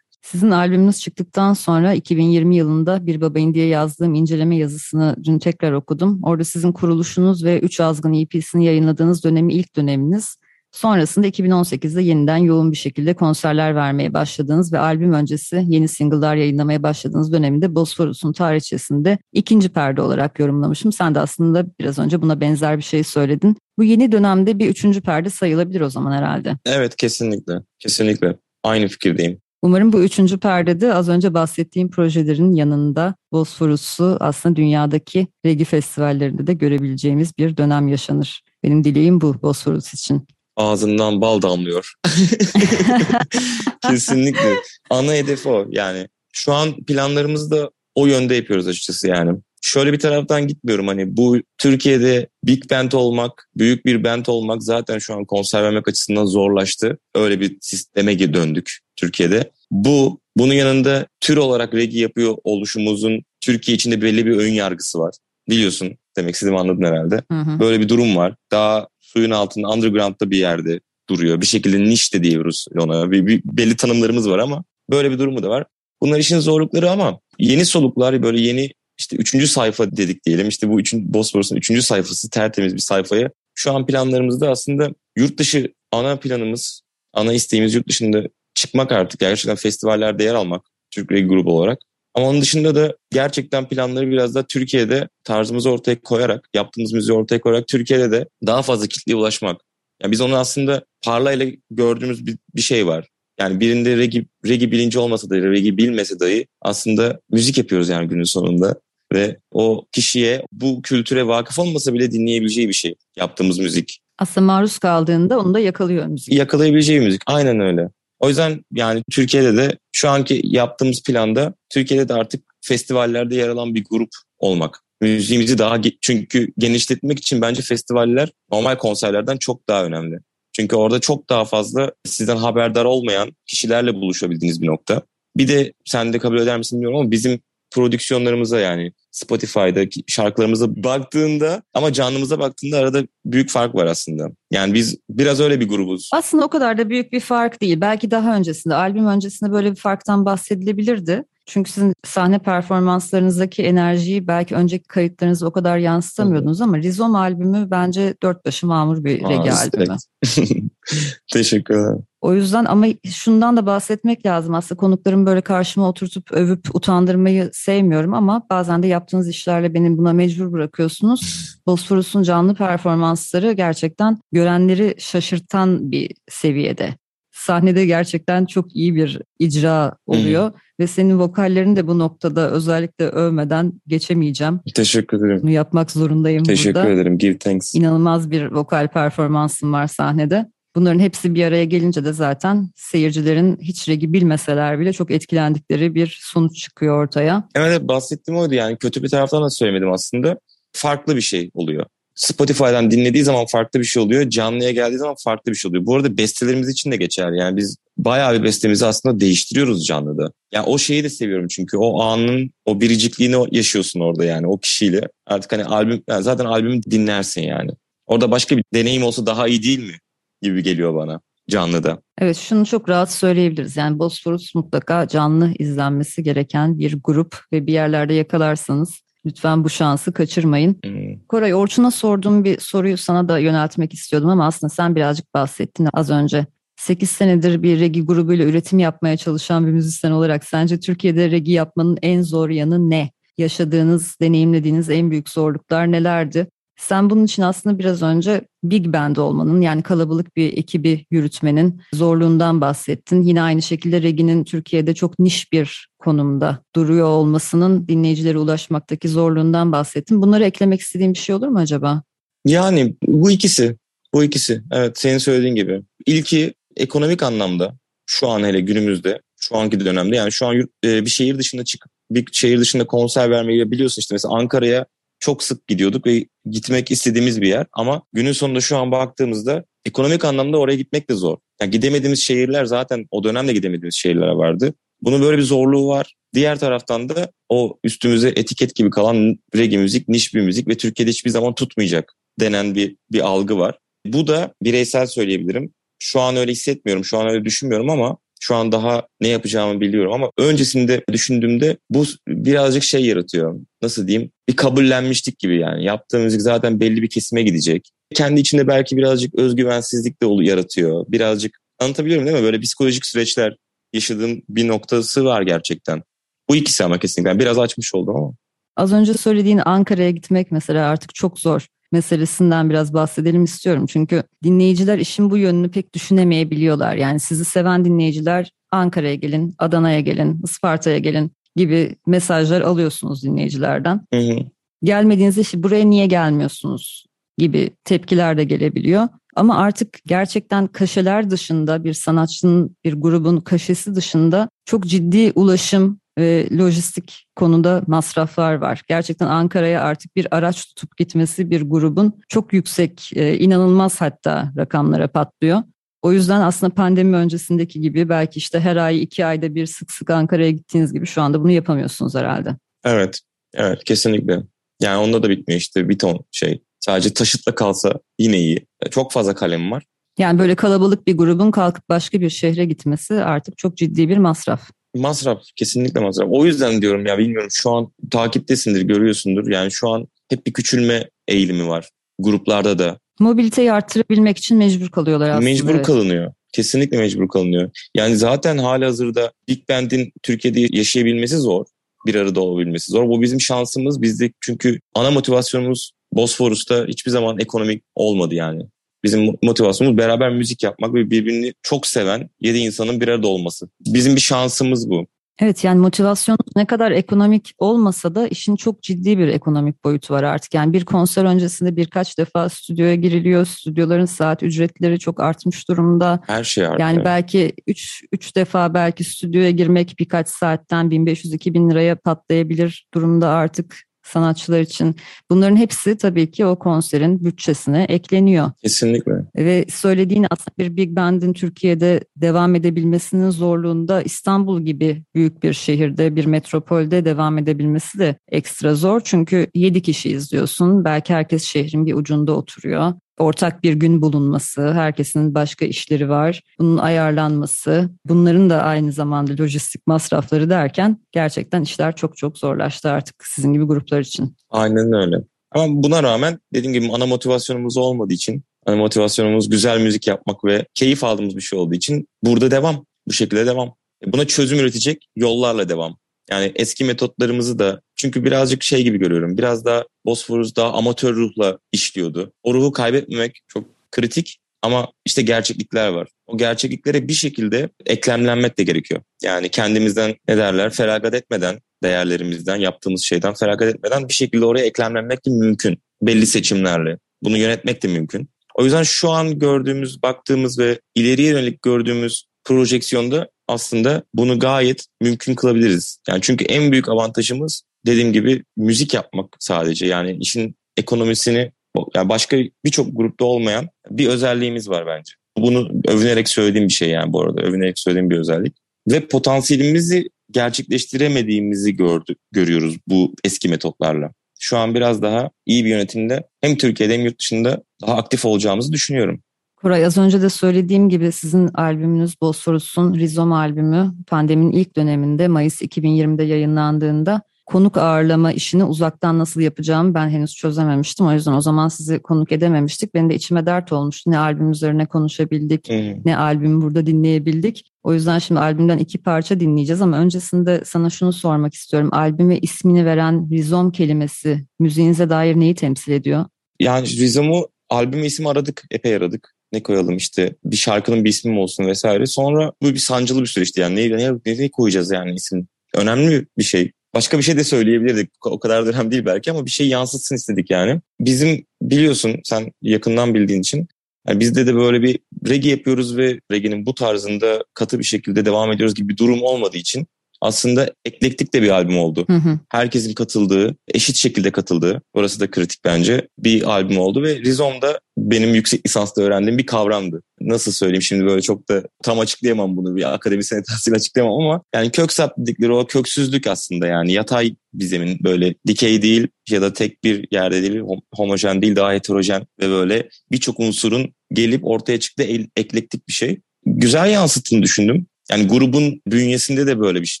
Sizin albümünüz çıktıktan sonra 2020 yılında Bir Babayın diye yazdığım inceleme yazısını dün tekrar okudum. Orada sizin kuruluşunuz ve Üç Azgın EP'sini yayınladığınız dönemi ilk döneminiz. Sonrasında 2018'de yeniden yoğun bir şekilde konserler vermeye başladığınız ve albüm öncesi yeni single'lar yayınlamaya başladığınız döneminde Bosforus'un tarihçesinde ikinci perde olarak yorumlamışım. Sen de aslında biraz önce buna benzer bir şey söyledin. Bu yeni dönemde bir üçüncü perde sayılabilir o zaman herhalde. evet kesinlikle. Kesinlikle. Aynı fikirdeyim. Umarım bu üçüncü perdede az önce bahsettiğim projelerin yanında Bosforus'u aslında dünyadaki regi festivallerinde de görebileceğimiz bir dönem yaşanır. Benim dileğim bu Bosforus için. Ağzından bal damlıyor. [LAUGHS] Kesinlikle. Ana hedef o yani. Şu an planlarımızı da o yönde yapıyoruz açıkçası yani. Şöyle bir taraftan gitmiyorum hani bu Türkiye'de big band olmak, büyük bir band olmak zaten şu an konser vermek açısından zorlaştı. Öyle bir sisteme döndük Türkiye'de. Bu bunun yanında tür olarak regi yapıyor oluşumuzun Türkiye içinde belli bir ön yargısı var. Biliyorsun demek istediğimi anladın herhalde. Hı hı. Böyle bir durum var. Daha suyun altında underground'da bir yerde duruyor. Bir şekilde niş de diyoruz ona. Bir, bir belli tanımlarımız var ama böyle bir durumu da var. Bunlar işin zorlukları ama yeni soluklar böyle yeni işte üçüncü sayfa dedik diyelim. İşte bu üçün, Bosporus'un üçüncü sayfası tertemiz bir sayfaya. Şu an planlarımızda aslında yurt dışı ana planımız, ana isteğimiz yurt dışında çıkmak artık. Gerçekten festivallerde yer almak Türk Reggae grubu olarak. Ama onun dışında da gerçekten planları biraz da Türkiye'de tarzımızı ortaya koyarak, yaptığımız müziği ortaya koyarak Türkiye'de de daha fazla kitleye ulaşmak. Yani biz onu aslında parlayla gördüğümüz bir, bir şey var. Yani birinde regi, regi bilinci olmasa da regi bilmese dahi aslında müzik yapıyoruz yani günün sonunda. Ve o kişiye bu kültüre vakıf olmasa bile dinleyebileceği bir şey yaptığımız müzik. Aslında maruz kaldığında onu da yakalıyor müzik. Yakalayabileceği müzik aynen öyle. O yüzden yani Türkiye'de de şu anki yaptığımız planda Türkiye'de de artık festivallerde yer alan bir grup olmak. Müziğimizi daha çünkü genişletmek için bence festivaller normal konserlerden çok daha önemli. Çünkü orada çok daha fazla sizden haberdar olmayan kişilerle buluşabildiğiniz bir nokta. Bir de sen de kabul eder misin bilmiyorum ama bizim prodüksiyonlarımıza yani Spotify'da şarkılarımıza baktığında ama canlımıza baktığında arada büyük fark var aslında. Yani biz biraz öyle bir grubuz. Aslında o kadar da büyük bir fark değil. Belki daha öncesinde, albüm öncesinde böyle bir farktan bahsedilebilirdi. Çünkü sizin sahne performanslarınızdaki enerjiyi belki önceki kayıtlarınızda o kadar yansıtamıyordunuz ama Rizom albümü bence dört başı mamur bir Aa, albümü. [LAUGHS] [LAUGHS] Teşekkür ederim. O yüzden ama şundan da bahsetmek lazım. Aslında konuklarımı böyle karşıma oturtup övüp utandırmayı sevmiyorum ama bazen de yaptığınız işlerle beni buna mecbur bırakıyorsunuz. Bosforus'un canlı performansları gerçekten görenleri şaşırtan bir seviyede. Sahnede gerçekten çok iyi bir icra oluyor ve senin vokallerini de bu noktada özellikle övmeden geçemeyeceğim. Teşekkür ederim. Bunu yapmak zorundayım Teşekkür burada. ederim. Give thanks. İnanılmaz bir vokal performansın var sahnede. Bunların hepsi bir araya gelince de zaten seyircilerin hiç regi bilmeseler bile çok etkilendikleri bir sonuç çıkıyor ortaya. Evet bahsettiğim oydu yani kötü bir taraftan da söylemedim aslında. Farklı bir şey oluyor. Spotify'dan dinlediği zaman farklı bir şey oluyor. Canlıya geldiği zaman farklı bir şey oluyor. Bu arada bestelerimiz için de geçer. Yani biz bayağı bir bestemizi aslında değiştiriyoruz canlıda. Yani o şeyi de seviyorum çünkü o anın o biricikliğini yaşıyorsun orada yani o kişiyle. Artık hani albüm yani zaten albümü dinlersin yani. Orada başka bir deneyim olsa daha iyi değil mi gibi geliyor bana canlıda. Evet şunu çok rahat söyleyebiliriz. Yani Bosphorus mutlaka canlı izlenmesi gereken bir grup ve bir yerlerde yakalarsanız Lütfen bu şansı kaçırmayın. Hmm. Koray Orçun'a sorduğum bir soruyu sana da yöneltmek istiyordum ama aslında sen birazcık bahsettin az önce. 8 senedir bir regi grubuyla üretim yapmaya çalışan bir müzisyen olarak sence Türkiye'de regi yapmanın en zor yanı ne? Yaşadığınız, deneyimlediğiniz en büyük zorluklar nelerdi? Sen bunun için aslında biraz önce big band olmanın yani kalabalık bir ekibi yürütmenin zorluğundan bahsettin. Yine aynı şekilde Regi'nin Türkiye'de çok niş bir konumda duruyor olmasının dinleyicilere ulaşmaktaki zorluğundan bahsettin. Bunları eklemek istediğim bir şey olur mu acaba? Yani bu ikisi. Bu ikisi. Evet senin söylediğin gibi. İlki ekonomik anlamda şu an hele günümüzde şu anki dönemde yani şu an e, bir şehir dışında çıkıp bir şehir dışında konser vermeyi biliyorsun işte mesela Ankara'ya çok sık gidiyorduk ve gitmek istediğimiz bir yer. Ama günün sonunda şu an baktığımızda ekonomik anlamda oraya gitmek de zor. Yani gidemediğimiz şehirler zaten o dönemde gidemediğimiz şehirler vardı. Bunun böyle bir zorluğu var. Diğer taraftan da o üstümüze etiket gibi kalan reggae müzik, niş bir müzik ve Türkiye'de hiçbir zaman tutmayacak denen bir, bir algı var. Bu da bireysel söyleyebilirim. Şu an öyle hissetmiyorum, şu an öyle düşünmüyorum ama şu an daha ne yapacağımı biliyorum ama öncesinde düşündüğümde bu birazcık şey yaratıyor. Nasıl diyeyim? Bir kabullenmiştik gibi yani. Yaptığım müzik zaten belli bir kesime gidecek. Kendi içinde belki birazcık özgüvensizlik de yaratıyor. Birazcık anlatabiliyorum değil mi? Böyle psikolojik süreçler yaşadığım bir noktası var gerçekten. Bu ikisi ama kesinlikle. biraz açmış oldum ama. Az önce söylediğin Ankara'ya gitmek mesela artık çok zor meselesinden biraz bahsedelim istiyorum. Çünkü dinleyiciler işin bu yönünü pek düşünemeyebiliyorlar. Yani sizi seven dinleyiciler Ankara'ya gelin, Adana'ya gelin, Isparta'ya gelin gibi mesajlar alıyorsunuz dinleyicilerden. Hı hı. Gelmediğinizde işte buraya niye gelmiyorsunuz gibi tepkiler de gelebiliyor. Ama artık gerçekten kaşeler dışında bir sanatçının, bir grubun kaşesi dışında çok ciddi ulaşım ve lojistik konuda masraflar var. Gerçekten Ankara'ya artık bir araç tutup gitmesi bir grubun çok yüksek, e, inanılmaz hatta rakamlara patlıyor. O yüzden aslında pandemi öncesindeki gibi belki işte her ay iki ayda bir sık sık Ankara'ya gittiğiniz gibi şu anda bunu yapamıyorsunuz herhalde. Evet, evet kesinlikle. Yani onda da bitmiyor işte bir ton şey. Sadece taşıtla kalsa yine iyi. Çok fazla kalem var. Yani böyle kalabalık bir grubun kalkıp başka bir şehre gitmesi artık çok ciddi bir masraf. Masraf kesinlikle masraf. O yüzden diyorum ya bilmiyorum şu an takiptesindir görüyorsundur. Yani şu an hep bir küçülme eğilimi var gruplarda da. Mobiliteyi arttırabilmek için mecbur kalıyorlar aslında. Mecbur evet. kalınıyor. Kesinlikle mecbur kalınıyor. Yani zaten hali hazırda Big Band'in Türkiye'de yaşayabilmesi zor. Bir arada olabilmesi zor. Bu bizim şansımız. Bizde çünkü ana motivasyonumuz Bosforus'ta hiçbir zaman ekonomik olmadı yani. Bizim motivasyonumuz beraber müzik yapmak ve birbirini çok seven yedi insanın bir arada olması. Bizim bir şansımız bu. Evet yani motivasyon ne kadar ekonomik olmasa da işin çok ciddi bir ekonomik boyutu var artık. Yani bir konser öncesinde birkaç defa stüdyoya giriliyor. Stüdyoların saat ücretleri çok artmış durumda. Her şey arttı. Yani belki 3 3 defa belki stüdyoya girmek birkaç saatten 1500-2000 liraya patlayabilir durumda artık sanatçılar için. Bunların hepsi tabii ki o konserin bütçesine ekleniyor. Kesinlikle. Ve söylediğin aslında bir Big Band'in Türkiye'de devam edebilmesinin zorluğunda İstanbul gibi büyük bir şehirde, bir metropolde devam edebilmesi de ekstra zor. Çünkü 7 kişi izliyorsun. Belki herkes şehrin bir ucunda oturuyor ortak bir gün bulunması, herkesin başka işleri var. Bunun ayarlanması, bunların da aynı zamanda lojistik masrafları derken gerçekten işler çok çok zorlaştı artık sizin gibi gruplar için. Aynen öyle. Ama buna rağmen dediğim gibi ana motivasyonumuz olmadığı için, ana motivasyonumuz güzel müzik yapmak ve keyif aldığımız bir şey olduğu için burada devam. Bu şekilde devam. E, buna çözüm üretecek yollarla devam. Yani eski metotlarımızı da çünkü birazcık şey gibi görüyorum. Biraz daha Bosforus daha amatör ruhla işliyordu. O ruhu kaybetmemek çok kritik ama işte gerçeklikler var. O gerçekliklere bir şekilde eklemlenmek de gerekiyor. Yani kendimizden ne derler feragat etmeden, değerlerimizden, yaptığımız şeyden feragat etmeden bir şekilde oraya eklemlenmek de mümkün. Belli seçimlerle. Bunu yönetmek de mümkün. O yüzden şu an gördüğümüz, baktığımız ve ileriye yönelik gördüğümüz projeksiyonda aslında bunu gayet mümkün kılabiliriz. Yani çünkü en büyük avantajımız dediğim gibi müzik yapmak sadece. Yani işin ekonomisini yani başka birçok grupta olmayan bir özelliğimiz var bence. Bunu övünerek söylediğim bir şey yani bu arada. Övünerek söylediğim bir özellik. Ve potansiyelimizi gerçekleştiremediğimizi gördük, görüyoruz bu eski metotlarla. Şu an biraz daha iyi bir yönetimde hem Türkiye'de hem yurt dışında daha aktif olacağımızı düşünüyorum. Koray az önce de söylediğim gibi sizin albümünüz Bosforus'un Rizom albümü pandeminin ilk döneminde Mayıs 2020'de yayınlandığında konuk ağırlama işini uzaktan nasıl yapacağımı ben henüz çözememiştim. O yüzden o zaman sizi konuk edememiştik. Benim de içime dert olmuştu. Ne albüm üzerine konuşabildik, hmm. ne albümü burada dinleyebildik. O yüzden şimdi albümden iki parça dinleyeceğiz ama öncesinde sana şunu sormak istiyorum. Albüme ismini veren rizom kelimesi müziğinize dair neyi temsil ediyor? Yani rizomu albüm ismi aradık, epey aradık ne koyalım işte bir şarkının bir ismi olsun vesaire. Sonra bu bir sancılı bir süreçti yani ne, ne, ne koyacağız yani isim. Önemli bir şey. Başka bir şey de söyleyebilirdik. O kadar dönem değil belki ama bir şey yansıtsın istedik yani. Bizim biliyorsun sen yakından bildiğin için yani bizde de böyle bir reggae yapıyoruz ve reggae'nin bu tarzında katı bir şekilde devam ediyoruz gibi bir durum olmadığı için aslında eklektik de bir albüm oldu. Hı hı. Herkesin katıldığı, eşit şekilde katıldığı, orası da kritik bence bir albüm oldu ve Rizom da benim yüksek lisansta öğrendiğim bir kavramdı. Nasıl söyleyeyim şimdi böyle çok da tam açıklayamam bunu bir akademisyen etasıyla açıklayamam ama yani kök sap dedikleri o köksüzlük aslında yani yatay bir zemin böyle dikey değil ya da tek bir yerde değil homojen değil daha heterojen ve böyle birçok unsurun gelip ortaya çıktığı eklektik bir şey. Güzel yansıttığını düşündüm. Yani grubun bünyesinde de böyle bir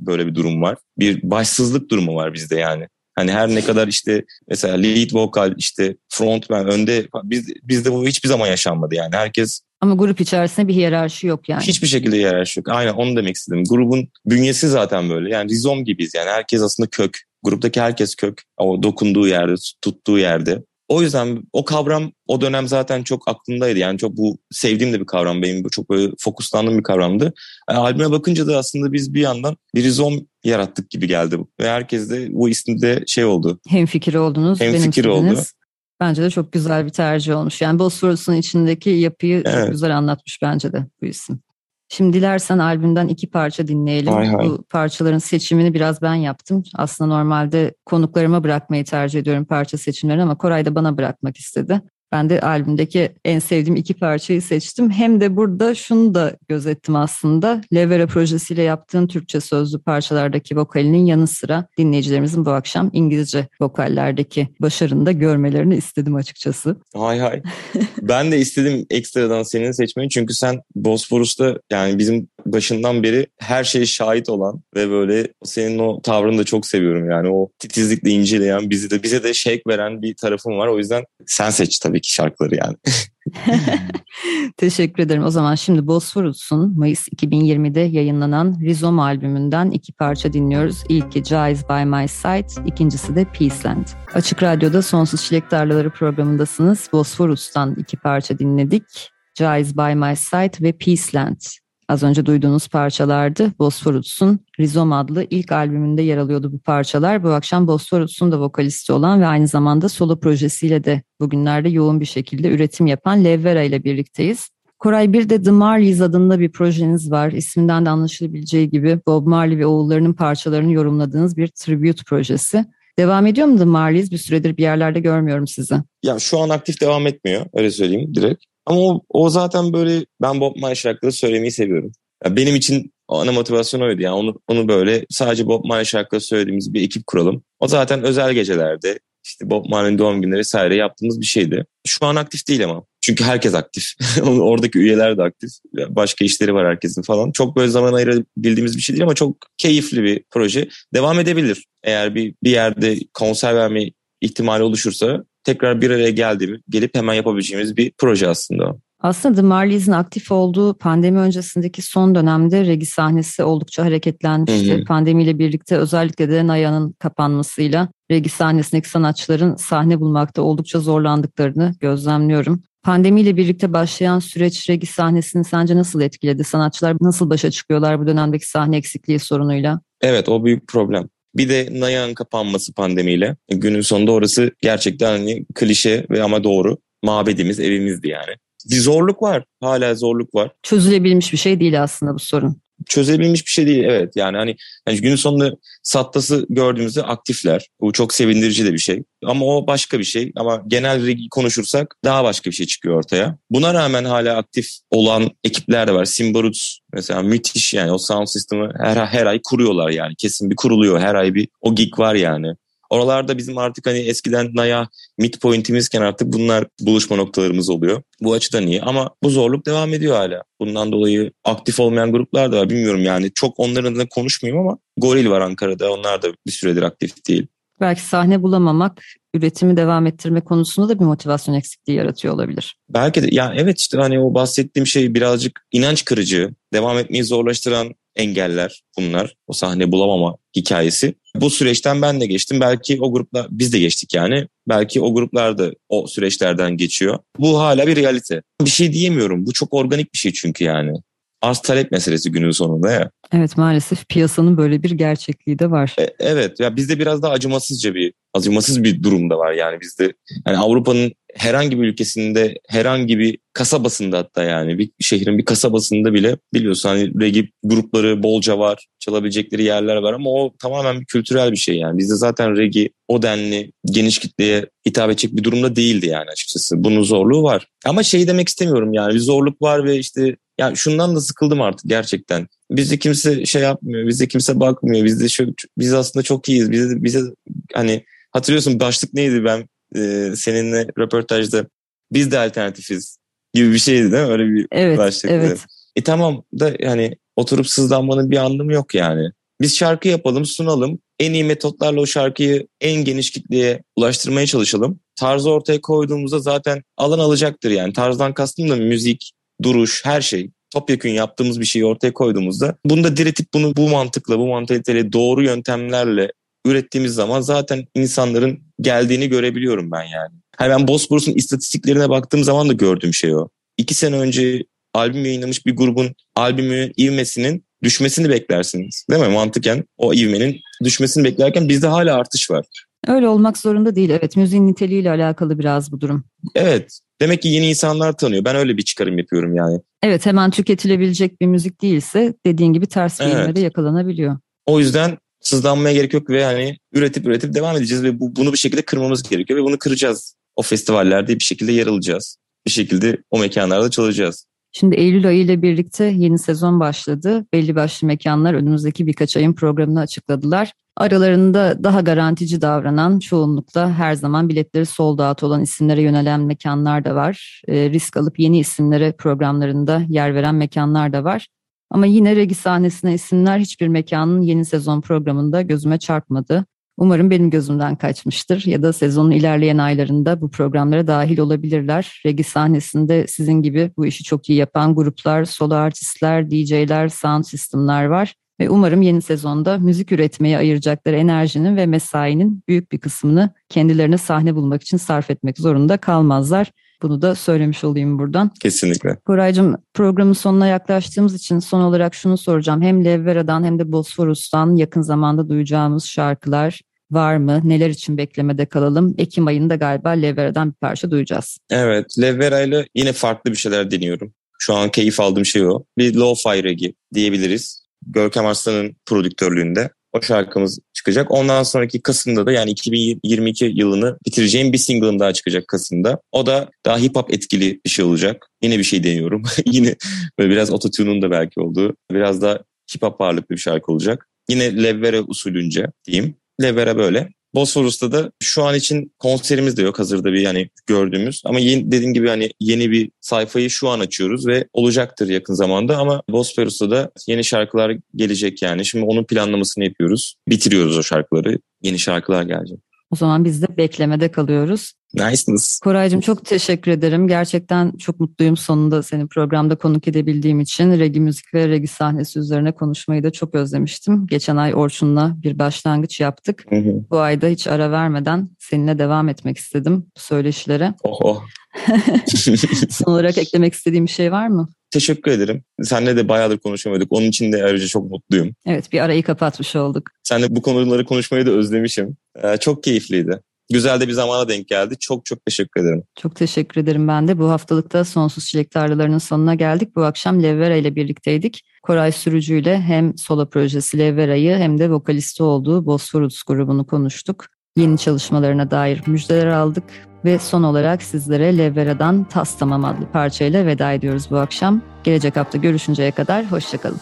böyle bir durum var. Bir başsızlık durumu var bizde yani. Hani her ne kadar işte mesela lead vokal işte frontman önde biz bizde bu hiçbir zaman yaşanmadı yani. Herkes ama grup içerisinde bir hiyerarşi yok yani. Hiçbir şekilde hiyerarşi yok. Aynen onu demek istedim. Grubun bünyesi zaten böyle. Yani rizom gibiyiz yani. Herkes aslında kök. Gruptaki herkes kök. O dokunduğu yerde, tuttuğu yerde. O yüzden o kavram o dönem zaten çok aklımdaydı. Yani çok bu sevdiğim de bir kavram benim. Bu çok böyle fokuslandığım bir kavramdı. Yani albüme bakınca da aslında biz bir yandan bir rizom yarattık gibi geldi. Ve herkes de bu isimde şey oldu. Hem fikir oldunuz. Hem fikir oldu. Bence de çok güzel bir tercih olmuş. Yani Bosforus'un içindeki yapıyı evet. çok güzel anlatmış bence de bu isim. Şimdi dilersen albümden iki parça dinleyelim. Hay hay. Bu parçaların seçimini biraz ben yaptım. Aslında normalde konuklarıma bırakmayı tercih ediyorum parça seçimlerini ama Koray da bana bırakmak istedi. Ben de albümdeki en sevdiğim iki parçayı seçtim. Hem de burada şunu da gözettim aslında. Levera projesiyle yaptığın Türkçe sözlü parçalardaki vokalinin yanı sıra dinleyicilerimizin bu akşam İngilizce vokallerdeki başarını da görmelerini istedim açıkçası. Hay hay. [LAUGHS] ben de istedim ekstradan senin seçmeyi çünkü sen Bosforus'ta yani bizim başından beri her şeye şahit olan ve böyle senin o tavrını da çok seviyorum yani o titizlikle inceleyen bizi de bize de şevk veren bir tarafın var. O yüzden sen seç tabii ki şarkıları yani. [LAUGHS] Teşekkür ederim. O zaman şimdi Bosphorus'un Mayıs 2020'de yayınlanan Rizom albümünden iki parça dinliyoruz. İlki Jive By My Side, ikincisi de Peaceland. Açık Radyo'da Sonsuz Çilek Tarlaları programındasınız. Bosphorus'tan iki parça dinledik. Jive By My Side ve Peaceland. Az önce duyduğunuz parçalardı. Bosphorus'un Rizom adlı ilk albümünde yer alıyordu bu parçalar. Bu akşam Bosphorus'un da vokalisti olan ve aynı zamanda solo projesiyle de bugünlerde yoğun bir şekilde üretim yapan Levvera ile birlikteyiz. Koray bir de The Marleys adında bir projeniz var. İsminden de anlaşılabileceği gibi Bob Marley ve oğullarının parçalarını yorumladığınız bir tribute projesi. Devam ediyor mu The Marleys? Bir süredir bir yerlerde görmüyorum sizi. Ya şu an aktif devam etmiyor. Öyle söyleyeyim direkt. Ama o, o zaten böyle ben Bob Marley şarkıları söylemeyi seviyorum. Ya benim için ana motivasyon oydu. Yani onu, onu böyle sadece Bob Marley şarkıları söylediğimiz bir ekip kuralım. O zaten özel gecelerde işte Bob Marley'in doğum günleri vesaire yaptığımız bir şeydi. Şu an aktif değil ama. Çünkü herkes aktif. [LAUGHS] Oradaki üyeler de aktif. Başka işleri var herkesin falan. Çok böyle zaman ayırabildiğimiz bir şey değil ama çok keyifli bir proje. Devam edebilir. Eğer bir, bir yerde konser verme ihtimali oluşursa tekrar bir araya geldiğimiz, gelip hemen yapabileceğimiz bir proje aslında. Aslında The Marleys'in aktif olduğu pandemi öncesindeki son dönemde regi sahnesi oldukça hareketlenmişti. Hı hı. Pandemiyle birlikte özellikle de Naya'nın kapanmasıyla regi sahnesindeki sanatçıların sahne bulmakta oldukça zorlandıklarını gözlemliyorum. Pandemiyle birlikte başlayan süreç regi sahnesini sence nasıl etkiledi? Sanatçılar nasıl başa çıkıyorlar bu dönemdeki sahne eksikliği sorunuyla? Evet o büyük problem. Bir de Naya'nın kapanması pandemiyle. Günün sonunda orası gerçekten hani klişe ve ama doğru. Mabedimiz, evimizdi yani. bir zorluk var. Hala zorluk var. Çözülebilmiş bir şey değil aslında bu sorun çözebilmiş bir şey değil. Evet yani hani yani günün sonunda Sattas'ı gördüğümüzde aktifler. Bu çok sevindirici de bir şey. Ama o başka bir şey. Ama genel regi konuşursak daha başka bir şey çıkıyor ortaya. Buna rağmen hala aktif olan ekipler de var. Simbaruts mesela müthiş yani o sound sistemi her, her ay kuruyorlar yani. Kesin bir kuruluyor. Her ay bir o gig var yani. Oralarda bizim artık hani eskiden Naya midpointimizken artık bunlar buluşma noktalarımız oluyor. Bu açıdan iyi ama bu zorluk devam ediyor hala. Bundan dolayı aktif olmayan gruplar da var. Bilmiyorum yani çok onların adına konuşmayayım ama Goril var Ankara'da. Onlar da bir süredir aktif değil. Belki sahne bulamamak üretimi devam ettirme konusunda da bir motivasyon eksikliği yaratıyor olabilir. Belki de yani evet işte hani o bahsettiğim şey birazcık inanç kırıcı, devam etmeyi zorlaştıran engeller bunlar. O sahne bulamama hikayesi. Bu süreçten ben de geçtim. Belki o grupla biz de geçtik yani. Belki o gruplar da o süreçlerden geçiyor. Bu hala bir realite. Bir şey diyemiyorum. Bu çok organik bir şey çünkü yani. Az talep meselesi günün sonunda ya. Evet maalesef piyasanın böyle bir gerçekliği de var. E, evet ya bizde biraz daha acımasızca bir acımasız bir durumda var yani bizde. Yani Avrupa'nın herhangi bir ülkesinde herhangi bir kasabasında hatta yani bir şehrin bir kasabasında bile biliyorsun hani regi grupları bolca var çalabilecekleri yerler var ama o tamamen bir kültürel bir şey yani bizde zaten regi o denli geniş kitleye hitap edecek bir durumda değildi yani açıkçası bunun zorluğu var ama şey demek istemiyorum yani bir zorluk var ve işte ya şundan da sıkıldım artık gerçekten bizde kimse şey yapmıyor bizde kimse bakmıyor bizde şu biz aslında çok iyiyiz bize bize hani hatırlıyorsun başlık neydi ben e, seninle röportajda biz de alternatifiz gibi bir şeydi değil mi? Öyle bir evet, başlık. Evet. E tamam da yani oturup sızlanmanın bir anlamı yok yani. Biz şarkı yapalım, sunalım. En iyi metotlarla o şarkıyı en geniş kitleye ulaştırmaya çalışalım. Tarzı ortaya koyduğumuzda zaten alan alacaktır yani. Tarzdan kastım da müzik, duruş, her şey. Topyekun yaptığımız bir şeyi ortaya koyduğumuzda bunu da diretip bunu bu mantıkla, bu mantaliteyle doğru yöntemlerle ürettiğimiz zaman zaten insanların geldiğini görebiliyorum ben yani. Hani ben Bosporus'un istatistiklerine baktığım zaman da gördüğüm şey o. İki sene önce albüm yayınlamış bir grubun albümü ivmesinin düşmesini beklersiniz. Değil mi? Mantıken o ivmenin düşmesini beklerken bizde hala artış var. Öyle olmak zorunda değil. Evet müziğin niteliğiyle alakalı biraz bu durum. Evet. Demek ki yeni insanlar tanıyor. Ben öyle bir çıkarım yapıyorum yani. Evet hemen tüketilebilecek bir müzik değilse dediğin gibi ters bir evet. yakalanabiliyor. O yüzden sızlanmaya gerek yok ve hani üretip üretip devam edeceğiz ve bu, bunu bir şekilde kırmamız gerekiyor ve bunu kıracağız. O festivallerde bir şekilde yer alacağız. Bir şekilde o mekanlarda çalacağız. Şimdi Eylül ayı ile birlikte yeni sezon başladı. Belli başlı mekanlar önümüzdeki birkaç ayın programını açıkladılar. Aralarında daha garantici davranan çoğunlukla her zaman biletleri sold out olan isimlere yönelen mekanlar da var. E, risk alıp yeni isimlere programlarında yer veren mekanlar da var. Ama yine regi sahnesine isimler hiçbir mekanın yeni sezon programında gözüme çarpmadı. Umarım benim gözümden kaçmıştır ya da sezonun ilerleyen aylarında bu programlara dahil olabilirler. Regi sahnesinde sizin gibi bu işi çok iyi yapan gruplar, solo artistler, DJ'ler, sound system'lar var. Ve umarım yeni sezonda müzik üretmeye ayıracakları enerjinin ve mesainin büyük bir kısmını kendilerine sahne bulmak için sarf etmek zorunda kalmazlar. Bunu da söylemiş olayım buradan. Kesinlikle. Koraycığım programın sonuna yaklaştığımız için son olarak şunu soracağım. Hem Levvera'dan hem de Bosforus'tan yakın zamanda duyacağımız şarkılar var mı? Neler için beklemede kalalım? Ekim ayında galiba Levvera'dan bir parça duyacağız. Evet, Levvera ile yine farklı bir şeyler deniyorum. Şu an keyif aldığım şey o. Bir lo-fi reggae diyebiliriz. Görkem Arslan'ın prodüktörlüğünde o şarkımız çıkacak. Ondan sonraki Kasım'da da yani 2022 yılını bitireceğim bir single'ım daha çıkacak Kasım'da. O da daha hip hop etkili bir şey olacak. Yine bir şey deniyorum. [LAUGHS] Yine böyle biraz ototune'un da belki olduğu. Biraz da hip hop ağırlıklı bir şarkı olacak. Yine Levvere usulünce diyeyim. Levvere böyle. Bosforus'ta da şu an için konserimiz de yok hazırda bir yani gördüğümüz. Ama yeni, dediğim gibi hani yeni bir sayfayı şu an açıyoruz ve olacaktır yakın zamanda. Ama Bosforus'ta da yeni şarkılar gelecek yani. Şimdi onun planlamasını yapıyoruz. Bitiriyoruz o şarkıları. Yeni şarkılar gelecek. O zaman biz de beklemede kalıyoruz. Niceness. Koraycığım çok teşekkür ederim. Gerçekten çok mutluyum sonunda seni programda konuk edebildiğim için. Regi müzik ve regi sahnesi üzerine konuşmayı da çok özlemiştim. Geçen ay Orçun'la bir başlangıç yaptık. Hı hı. Bu ayda hiç ara vermeden seninle devam etmek istedim bu söyleşilere. Oh oh. [LAUGHS] Son olarak eklemek istediğim bir şey var mı? Teşekkür ederim. Seninle de bayağıdır konuşamıyorduk. Onun için de ayrıca çok mutluyum. Evet bir arayı kapatmış olduk. Seninle bu konuları konuşmayı da özlemişim. Ee, çok keyifliydi. Güzel de bir zamana denk geldi. Çok çok teşekkür ederim. Çok teşekkür ederim ben de. Bu haftalıkta Sonsuz Çilek Tarlalarının sonuna geldik. Bu akşam Levvera ile birlikteydik. Koray Sürücü ile hem solo projesi Levvera'yı hem de vokalisti olduğu Bosphorus grubunu konuştuk. Yeni çalışmalarına dair müjdeler aldık ve son olarak sizlere Levvera'dan Tas Tamam adlı parçayla veda ediyoruz bu akşam. Gelecek hafta görüşünceye kadar hoşçakalın.